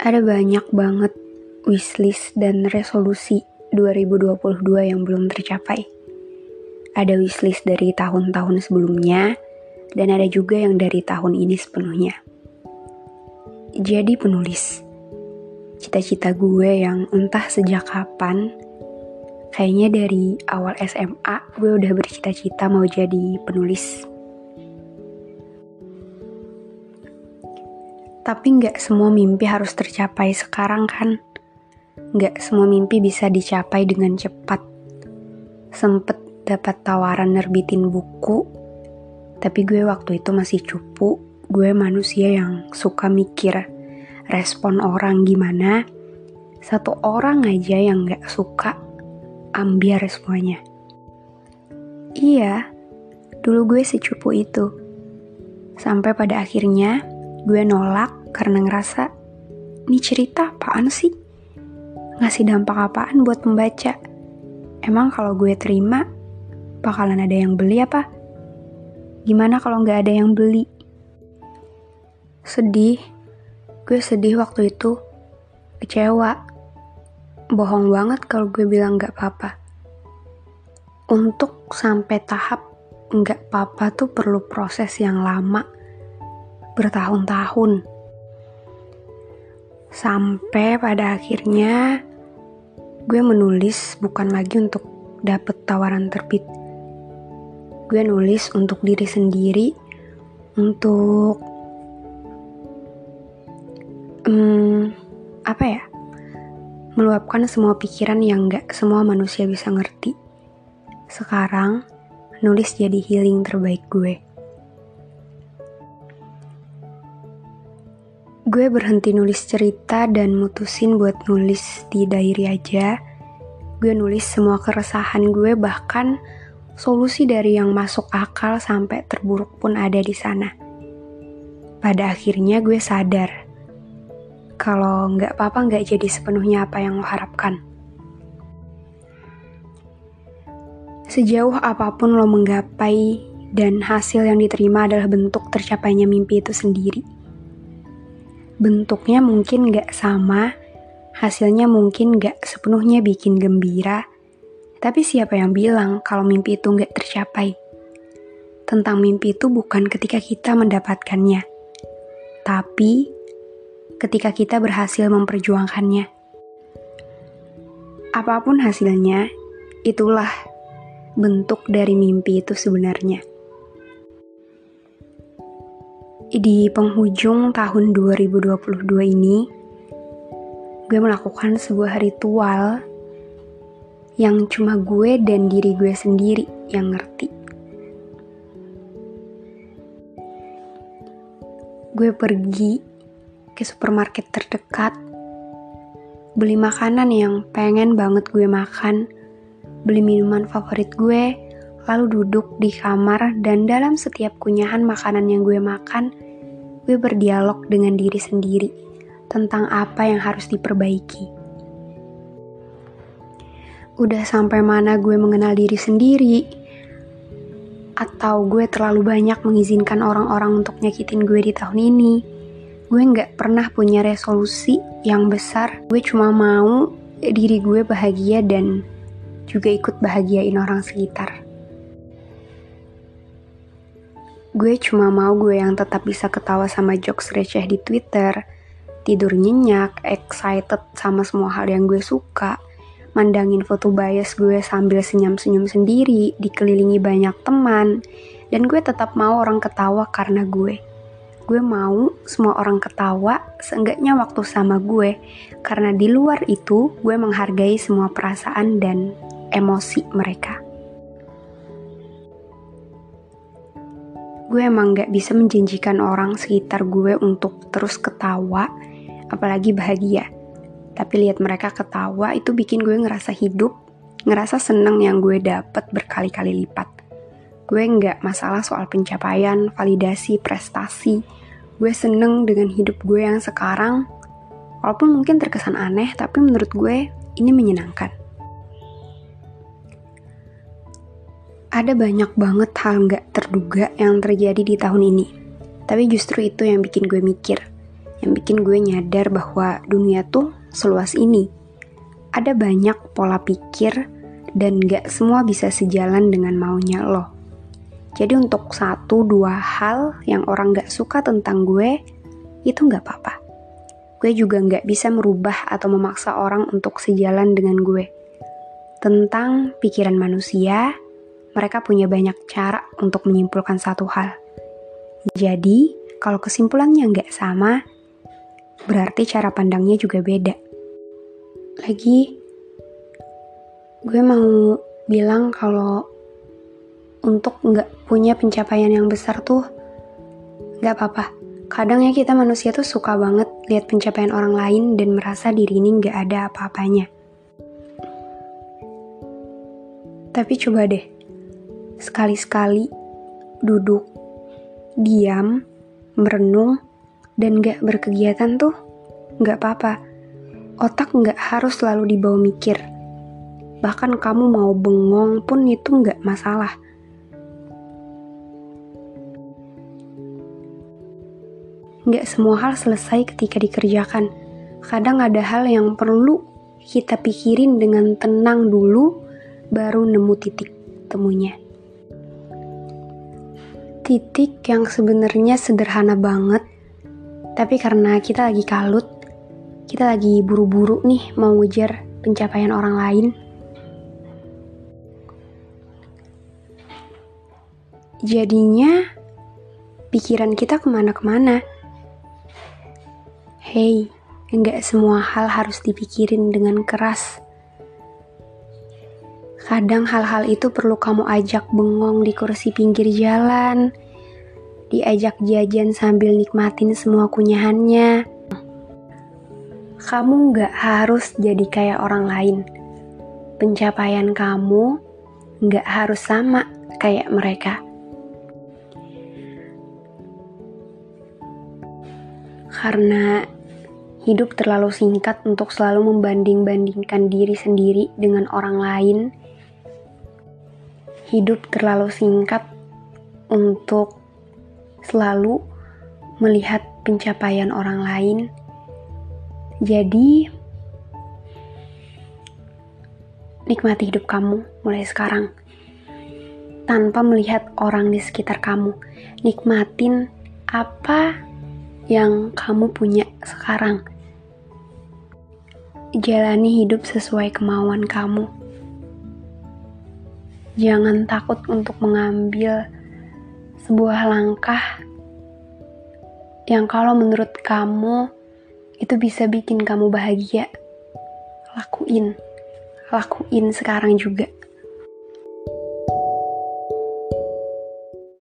Ada banyak banget wishlist dan resolusi 2022 yang belum tercapai. Ada wishlist dari tahun-tahun sebelumnya, dan ada juga yang dari tahun ini sepenuhnya. Jadi penulis, cita-cita gue yang entah sejak kapan, kayaknya dari awal SMA gue udah bercita-cita mau jadi penulis. Tapi nggak semua mimpi harus tercapai sekarang kan? Nggak semua mimpi bisa dicapai dengan cepat. Sempet dapat tawaran nerbitin buku, tapi gue waktu itu masih cupu. Gue manusia yang suka mikir respon orang gimana. Satu orang aja yang nggak suka, ambiar semuanya. Iya, dulu gue secupu itu. Sampai pada akhirnya gue nolak karena ngerasa ini cerita apaan sih? Ngasih dampak apaan buat pembaca? Emang kalau gue terima, bakalan ada yang beli apa? Gimana kalau nggak ada yang beli? Sedih, gue sedih waktu itu, kecewa. Bohong banget kalau gue bilang nggak apa-apa. Untuk sampai tahap nggak apa-apa tuh perlu proses yang lama, bertahun-tahun Sampai pada akhirnya gue menulis bukan lagi untuk dapet tawaran terbit. Gue nulis untuk diri sendiri, untuk um, apa ya? Meluapkan semua pikiran yang gak semua manusia bisa ngerti. Sekarang, nulis jadi healing terbaik gue. Gue berhenti nulis cerita dan mutusin buat nulis di diary aja. Gue nulis semua keresahan gue bahkan solusi dari yang masuk akal sampai terburuk pun ada di sana. Pada akhirnya gue sadar kalau nggak apa-apa nggak jadi sepenuhnya apa yang lo harapkan. Sejauh apa pun lo menggapai dan hasil yang diterima adalah bentuk tercapainya mimpi itu sendiri bentuknya mungkin gak sama, hasilnya mungkin gak sepenuhnya bikin gembira, tapi siapa yang bilang kalau mimpi itu gak tercapai? Tentang mimpi itu bukan ketika kita mendapatkannya, tapi ketika kita berhasil memperjuangkannya. Apa pun hasilnya, itulah bentuk dari mimpi itu sebenarnya di penghujung tahun 2022 ini, gue melakukan sebuah ritual yang cuma gue dan diri gue sendiri yang ngerti. Gue pergi ke supermarket terdekat, beli makanan yang pengen banget gue makan, beli minuman favorit gue, lalu duduk di kamar dan dalam setiap kunyahan makanan yang gue makan, gue berdialog dengan diri sendiri tentang apa yang harus diperbaiki. Udah sampai mana gue mengenal diri sendiri, atau gue terlalu banyak mengizinkan orang-orang untuk nyakitin gue di tahun ini. Gue gak pernah punya resolusi yang besar, gue cuma mau diri gue bahagia dan juga ikut bahagiain orang sekitar. Gue cuma mau gue yang tetap bisa ketawa sama jokes receh di Twitter, tidur nyenyak, excited sama semua hal yang gue suka, mandangin foto bias gue sambil senyum-senyum sendiri, dikelilingi banyak teman, dan gue tetap mau orang ketawa karena gue. Gue mau semua orang ketawa, seenggaknya waktu sama gue, karena di luar itu gue menghargai semua perasaan dan emosi mereka. Gue emang gak bisa menjanjikan orang sekitar gue untuk terus ketawa, apalagi bahagia. Tapi lihat mereka ketawa itu bikin gue ngerasa hidup, ngerasa seneng yang gue dapet berkali-kali lipat. Gue nggak masalah soal pencapaian, validasi, prestasi. Gue seneng dengan hidup gue yang sekarang. Walaupun mungkin terkesan aneh, tapi menurut gue ini menyenangkan. Ada banyak banget hal nggak terduga yang terjadi di tahun ini. Tapi justru itu yang bikin gue mikir. yang bikin gue nyadar bahwa dunia tuh seluas ini. Ada banyak pola pikir dan gak semua bisa sejalan dengan maunya lo. Jadi untuk satu dua hal yang orang gak suka tentang gue, itu gak apa-apa. Gue juga gak bisa merubah atau memaksa orang untuk sejalan dengan gue. Tentang pikiran manusia, mereka punya banyak cara untuk menyimpulkan satu hal. Jadi, kalau kesimpulannya nggak sama, berarti cara pandangnya juga beda. Lagi, gue mau bilang kalau untuk nggak punya pencapaian yang besar tuh nggak apa-apa. Kadang ya kita manusia tuh suka banget lihat pencapaian orang lain dan merasa diri ini nggak ada apa-apanya. Tapi coba deh, sekali-sekali duduk, diam, merenung, dan gak berkegiatan tuh gak apa-apa. Otak gak harus selalu dibawa mikir. Bahkan kamu mau bengong pun itu gak masalah. Gak semua hal selesai ketika dikerjakan. Kadang ada hal yang perlu kita pikirin dengan tenang dulu, baru nemu titik temunya titik yang sebenarnya sederhana banget, tapi karena kita lagi kalut, kita lagi buru-buru nih mau ngejar pencapaian orang lain. Jadinya pikiran kita ke mana-kemana. Hey, enggak semua hal harus dipikirin dengan keras. Kadang hal-hal itu perlu kamu ajak bengong di kursi pinggir jalan, diajak jajan sambil nikmatin semua kunyahannya. Kamu gak harus jadi kayak orang lain. Pencapaian kamu gak harus sama kayak mereka. Karena hidup terlalu singkat untuk selalu membanding-bandingkan diri sendiri dengan orang lain hidup terlalu singkat untuk selalu melihat pencapaian orang lain. Jadi, nikmati hidup kamu mulai sekarang tanpa melihat orang di sekitar kamu. Nikmatin apa yang kamu punya sekarang. Jalani hidup sesuai kemauan kamu jangan takut untuk mengambil sebuah langkah yang kalau menurut kamu itu bisa bikin kamu bahagia. Lakuin, lakuin sekarang juga.